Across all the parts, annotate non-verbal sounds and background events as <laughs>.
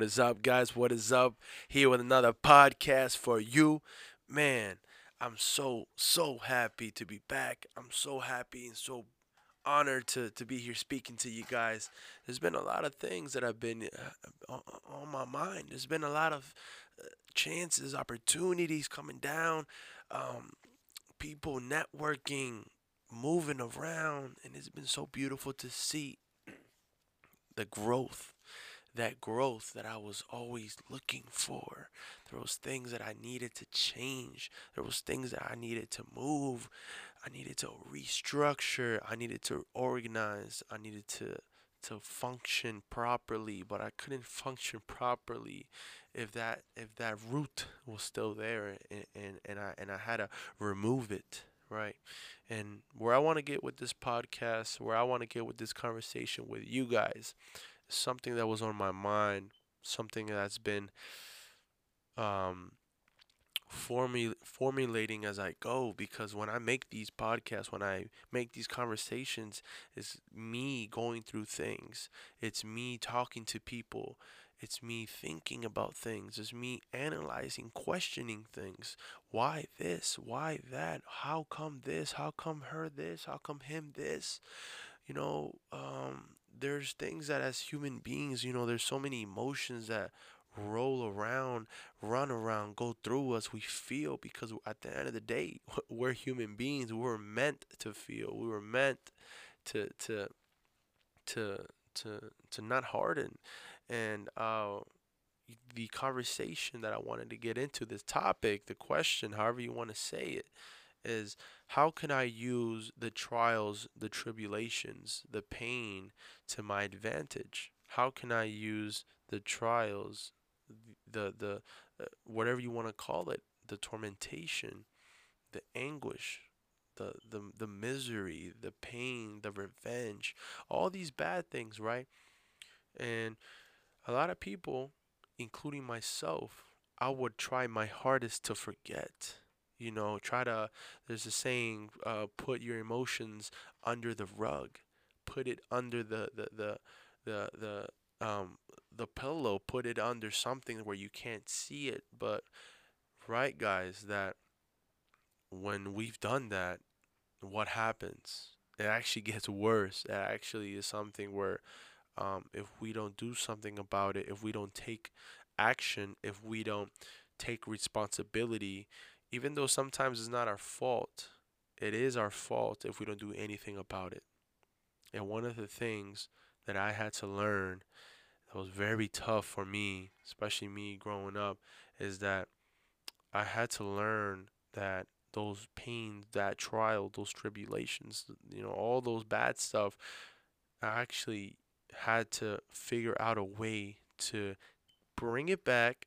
What is up, guys? What is up? Here with another podcast for you. Man, I'm so, so happy to be back. I'm so happy and so honored to, to be here speaking to you guys. There's been a lot of things that have been uh, on my mind. There's been a lot of uh, chances, opportunities coming down, um, people networking, moving around, and it's been so beautiful to see the growth that growth that I was always looking for. There was things that I needed to change. There was things that I needed to move. I needed to restructure. I needed to organize. I needed to to function properly, but I couldn't function properly if that if that root was still there and, and, and I and I had to remove it right and where i want to get with this podcast where i want to get with this conversation with you guys something that was on my mind, something that's been um, formu- formulating as I go. Because when I make these podcasts, when I make these conversations, it's me going through things. It's me talking to people. It's me thinking about things. It's me analyzing, questioning things. Why this? Why that? How come this? How come her this? How come him this? You know, um, there's things that as human beings, you know, there's so many emotions that roll around, run around, go through us. We feel because at the end of the day, <laughs> we're human beings. We were meant to feel. We were meant to to to to to not harden. And uh, the conversation that I wanted to get into this topic, the question, however you want to say it, is how can I use the trials, the tribulations, the pain to my advantage? How can I use the trials, the the uh, whatever you want to call it, the tormentation, the anguish, the the the misery, the pain, the revenge, all these bad things, right? And a lot of people, including myself, I would try my hardest to forget you know, try to, there's a saying, uh, put your emotions under the rug. Put it under the, the, the, the, the, um, the pillow. Put it under something where you can't see it. But, right, guys, that when we've done that, what happens? It actually <laughs> gets worse. It actually is something where um, if we don't do something about it, if we don't take action, if we don't take responsibility, even though sometimes it's not our fault, it is our fault if we don't do anything about it. And one of the things that I had to learn that was very tough for me, especially me growing up, is that I had to learn that those pains, that trial, those tribulations, you know, all those bad stuff, I actually had to figure out a way to bring it back,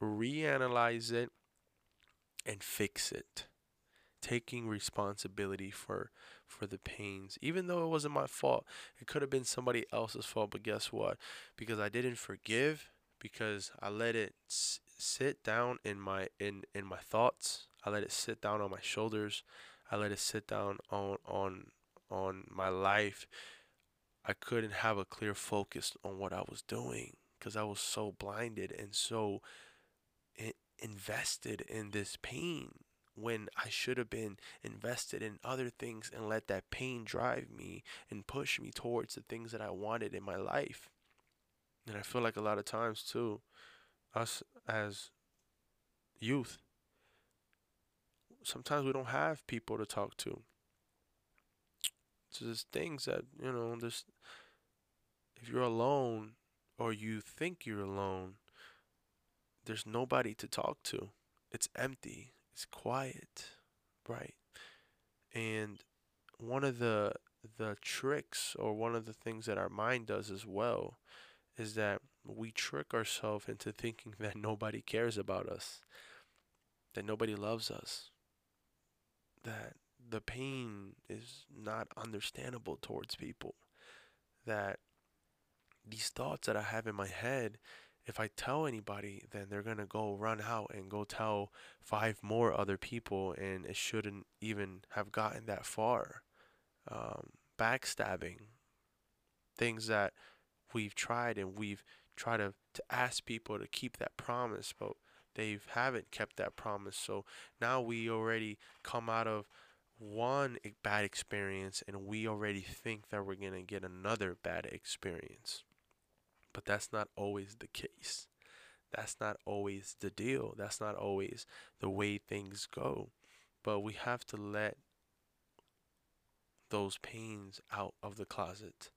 reanalyze it, and fix it. Taking responsibility for for the pains, even though it wasn't my fault. It could have been somebody else's fault, but guess what? Because I didn't forgive, because I let it s- sit down in my in in my thoughts. I let it sit down on my shoulders. I let it sit down on on on my life. I couldn't have a clear focus on what I was doing because I was so blinded and so invested in this pain when I should have been invested in other things and let that pain drive me and push me towards the things that I wanted in my life. And I feel like a lot of times too, us as youth, sometimes we don't have people to talk to. So there's things that, you know, there's if you're alone or you think you're alone, there's nobody to talk to. It's empty. It's quiet, right? And one of the the tricks or one of the things that our mind does as well is that we trick ourselves into thinking that nobody cares about us, that nobody loves us, that the pain is not understandable towards people, that these thoughts that I have in my head if I tell anybody, then they're going to go run out and go tell five more other people, and it shouldn't even have gotten that far. Um, backstabbing, things that we've tried and we've tried to, to ask people to keep that promise, but they haven't kept that promise. So now we already come out of one bad experience and we already think that we're going to get another bad experience. But that's not always the case. That's not always the deal. That's not always the way things go. But we have to let those pains out of the closet.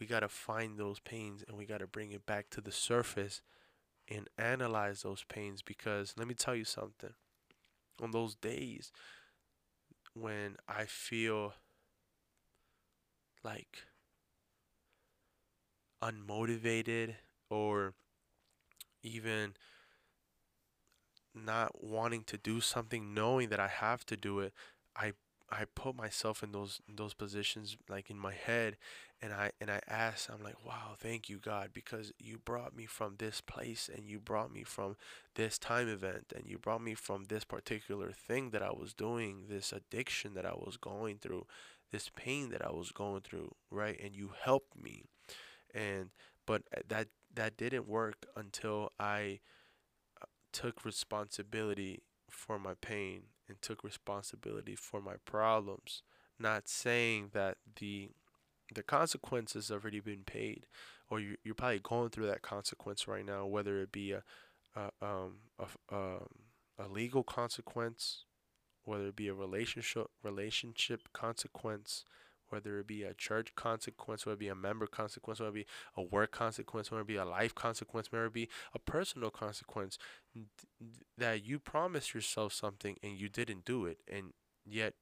We got to find those pains and we got to bring it back to the surface and analyze those pains because let me tell you something. On those days when I feel like unmotivated or even not wanting to do something knowing that I have to do it I I put myself in those in those positions like in my head and I and I ask I'm like wow thank you God because you brought me from this place and you brought me from this time event and you brought me from this particular thing that I was doing this addiction that I was going through this pain that I was going through right? And you helped me and but uh, that that didn't work until I uh, took responsibility for my pain and took responsibility for my problems. Not saying that the the consequences already been paid, or you, you're probably going through that consequence right now, whether it be a a, um, a, um, a legal consequence, whether it be a relationship relationship consequence, whether it be a church consequence, whether it be a member consequence, whether it be a work consequence, whether it be a life consequence, whether it be a personal consequence, that you promised yourself something and you didn't do it, and yet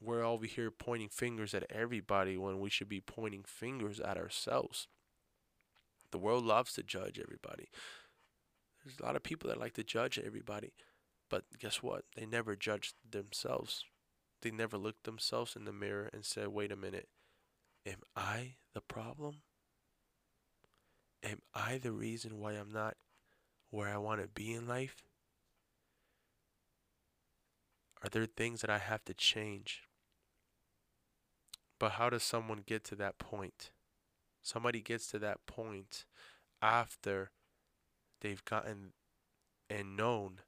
we're over here pointing fingers at everybody when we should be pointing fingers at ourselves. The world loves to judge everybody. There's a lot of people that like to judge everybody, but guess what? They never judge themselves. They never looked themselves in the mirror and said, wait a minute, am I the problem? Am I the reason why I'm not where I want to be in life? Are there things that I have to change? But how does someone get to that point? Somebody gets to that point after they've gotten and known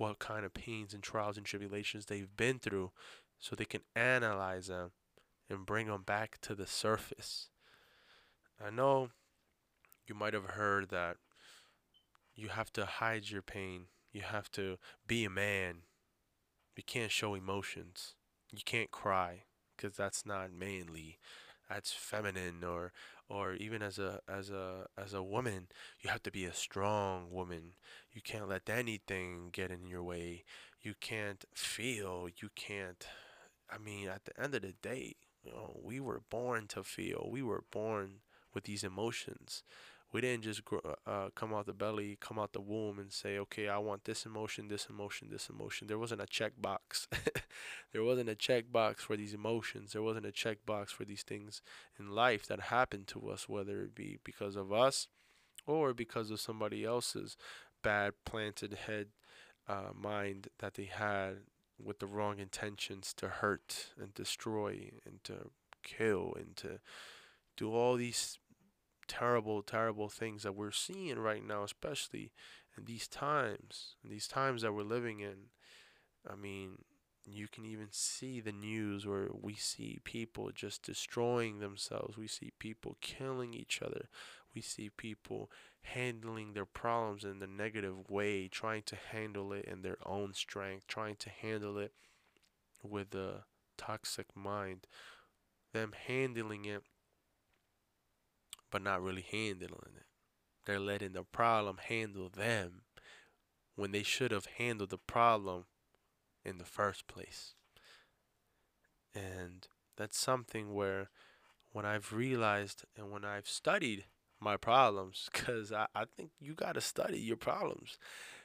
what kind of pains and trials and tribulations they've been through so they can analyze them and bring them back to the surface. I know you might have heard that you have to hide your pain. You have to be a man. You can't show emotions. You can't cry because that's not manly. That's feminine or or even as a as a as a woman, you have to be a strong woman. You can't let anything get in your way. You can't feel. You can't. I mean, at the end of the day, you know, we were born to feel. We were born with these emotions. We didn't just grow, uh, come out the belly, come out the womb, and say, "Okay, I want this emotion, this emotion, this emotion." There wasn't a checkbox. <laughs> there wasn't a checkbox for these emotions. There wasn't a checkbox for these things in life that happened to us, whether it be because of us or because of somebody else's bad planted head uh, mind that they had with the wrong intentions to hurt and destroy and to kill and to do all these terrible, terrible things that we're seeing right now, especially in these times, in these times that we're living in. I mean, you can even see the news where we see people just destroying themselves. We see people killing each other. We see people handling their problems in the negative way, trying to handle it in their own strength, trying to handle it with a toxic mind. Them handling it but not really handling it. They're letting the problem handle them when they should have handled the problem in the first place. And that's something where when I've realized and when I've studied my problems, <laughs> because I, I think you got to study your problems.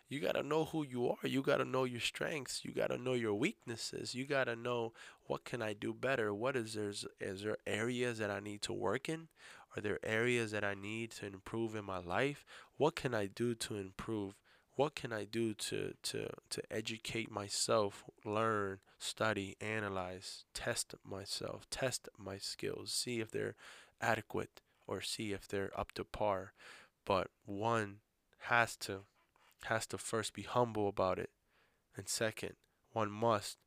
You got to know who you are. You got to know your strengths. You got to know your weaknesses. You got to know what can I do better? What is there, is there areas that I need to work in? Are there areas that I need to improve in my life? What can I do to improve? What can I do to, to, to educate myself, learn, study, analyze, test myself, test my skills, see if they're adequate? or see if they're up to par. But one has to has to first be humble about it. And second, one must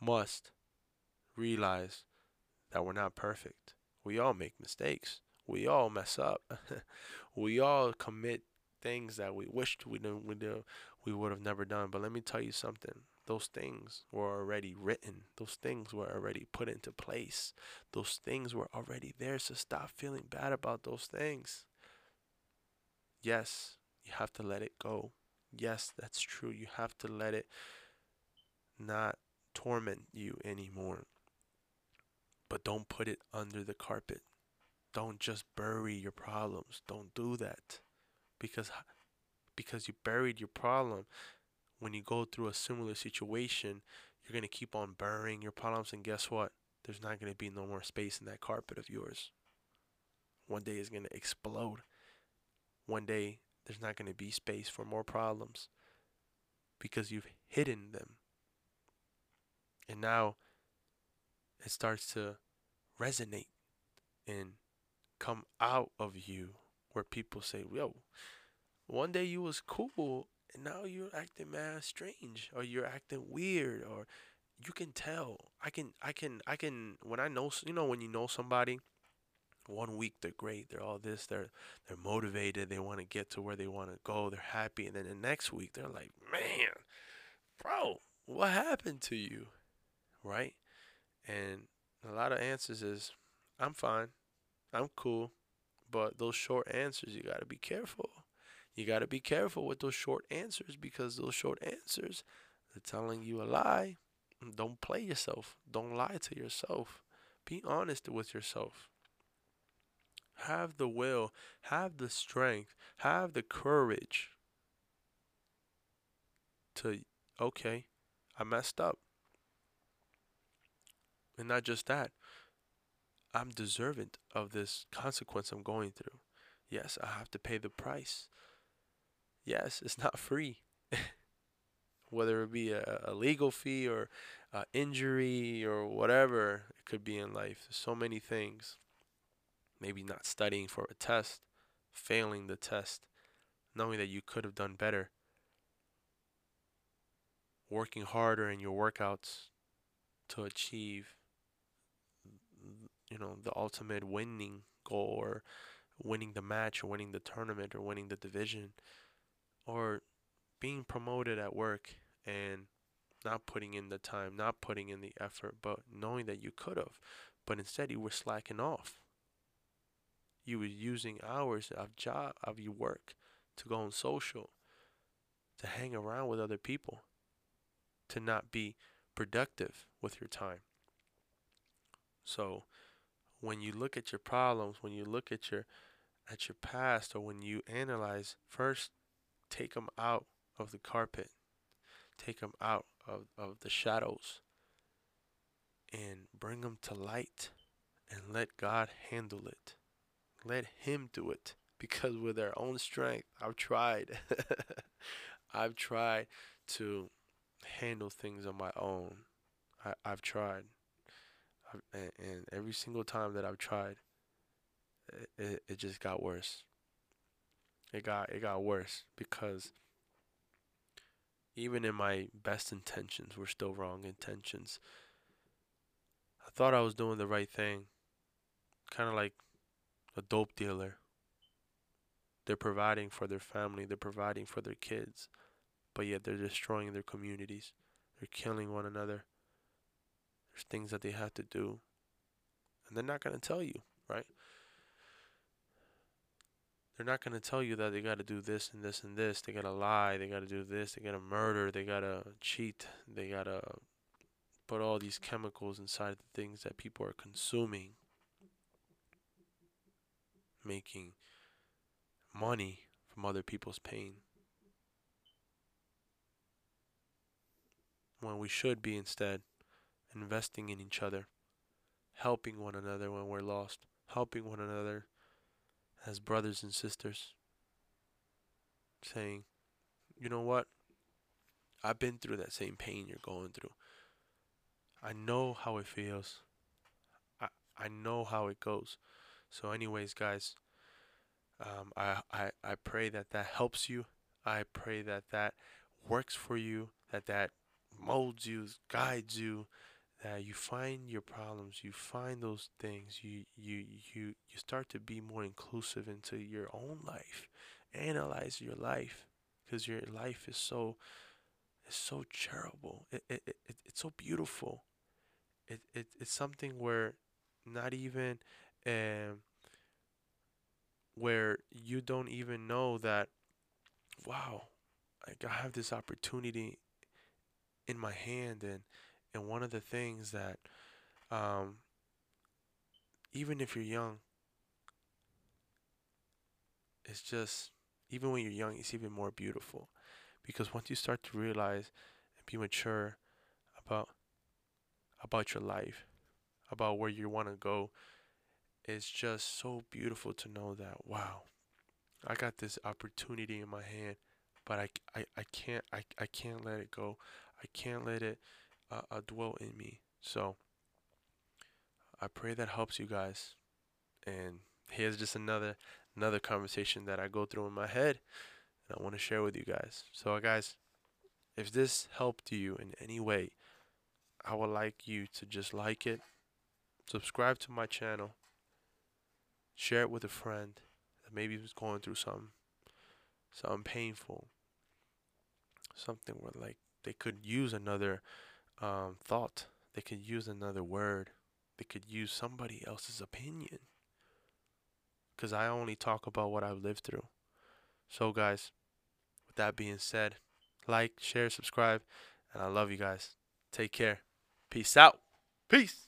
must realize that we're not perfect. We all make mistakes. We all mess up. <laughs> we all commit things that we wished we knew, we knew we would have never done. But let me tell you something. Those things were already written. Those things were already put into place. Those things were already there. So stop feeling bad about those things. Yes, you have to let it go. Yes, that's true. You have to let it not torment you anymore. But don't put it under the carpet. Don't just bury your problems. Don't do that. Because because you buried your problem when you go through a similar situation, you're going to keep on burying your problems and guess what? There's not going to be no more space in that carpet of yours. One day it's going to explode. One day there's not going to be space for more problems because you've hidden them. And now it starts to resonate and come out of you where people say, yo, one day you was cool and now you're acting mad strange or you're acting weird or you can tell. I can I can I can when I know you know when you know somebody one week they're great, they're all this, they're they're motivated, they want to get to where they want to go, they're happy, and then the next week they're like, "Man, bro, what happened to you?" Right? And a lot of answers is, "I'm fine. I'm cool." But those short answers, you got to be careful. You got to be careful with those short answers because those short answers, they're telling you a lie. Don't play yourself. Don't lie to yourself. Be honest with yourself. Have the will, have the strength, have the courage to, okay, I messed up. And not just that, I'm deserving of this consequence I'm going through. Yes, I have to pay the price. Yes, it's not free. <laughs> Whether it be a, a legal fee or uh, injury or whatever it could be in life. There's so many things. Maybe not studying for a test, failing the test, knowing that you could have done better, working harder in your workouts to achieve you know the ultimate winning goal or winning the match or winning the tournament or winning the division or being promoted at work and not putting in the time, not putting in the effort, but knowing that you could have, but instead you were slacking off. You were using hours of job of your work to go on social, to hang around with other people, to not be productive with your time. So when you look at your problems, when you look at your at your past or when you analyze, first take them out of the carpet. Take them out of, of the shadows and bring them to light and let God handle it. Let Him do it because with our own strength, I've tried. <laughs> I've tried to handle things on my own. I, I've tried. And every single time that I've tried, it, it, it just got worse. It got it got worse because even in my best intentions were still wrong intentions. I thought I was doing the right thing. Kind of like a dope dealer. They're providing for their family, they're providing for their kids, but yet they're destroying their communities. They're killing one another. There's things that they have to do, and they're not going to tell you, right? They're not going to tell you that they got to do this and this and this. They got to lie. They got to do this. They got to murder. They got to cheat. They got to put all these chemicals inside the things that people are consuming, making money from other people's pain. When we should be instead investing in each other, helping one another when we're lost, helping one another as brothers and sisters, saying, you know what? I've been through that same pain you're going through. I know how it feels. I, I know how it goes. So, anyways, guys, um, I, I, I pray that that helps you. I pray that that works for you, that that molds you, guides you, that you find your problems, you find those things, you you you you start to be more inclusive into your own life. Analyze your life because your life is so it's so terrible. It, it, it, it's so beautiful. It, it it's something where not even um where you don't even know that wow like I have this opportunity in my hand and and one of the things that um even if you're young it's just even when you're young it's even more beautiful. Because once you start to realize and be mature about about your life about where you want to go it's just so beautiful to know that wow i got this opportunity in my hand but i, I, I can't I, I can't let it go. I can't let it uh, dwell in me. So i pray that helps you guys. And here's just another another conversation that i go through in my head and i want to share with you guys. So guys if this helped you in any way i would like you to just like it subscribe to my channel share it with a friend that maybe was going through something, something painful, something where like they could use another um, thought, they could use another word, they could use somebody else's opinion. Because I only talk about what I've lived through. So, guys, with that being said, like, share, subscribe, and I love you guys. Take care. Peace out. Peace.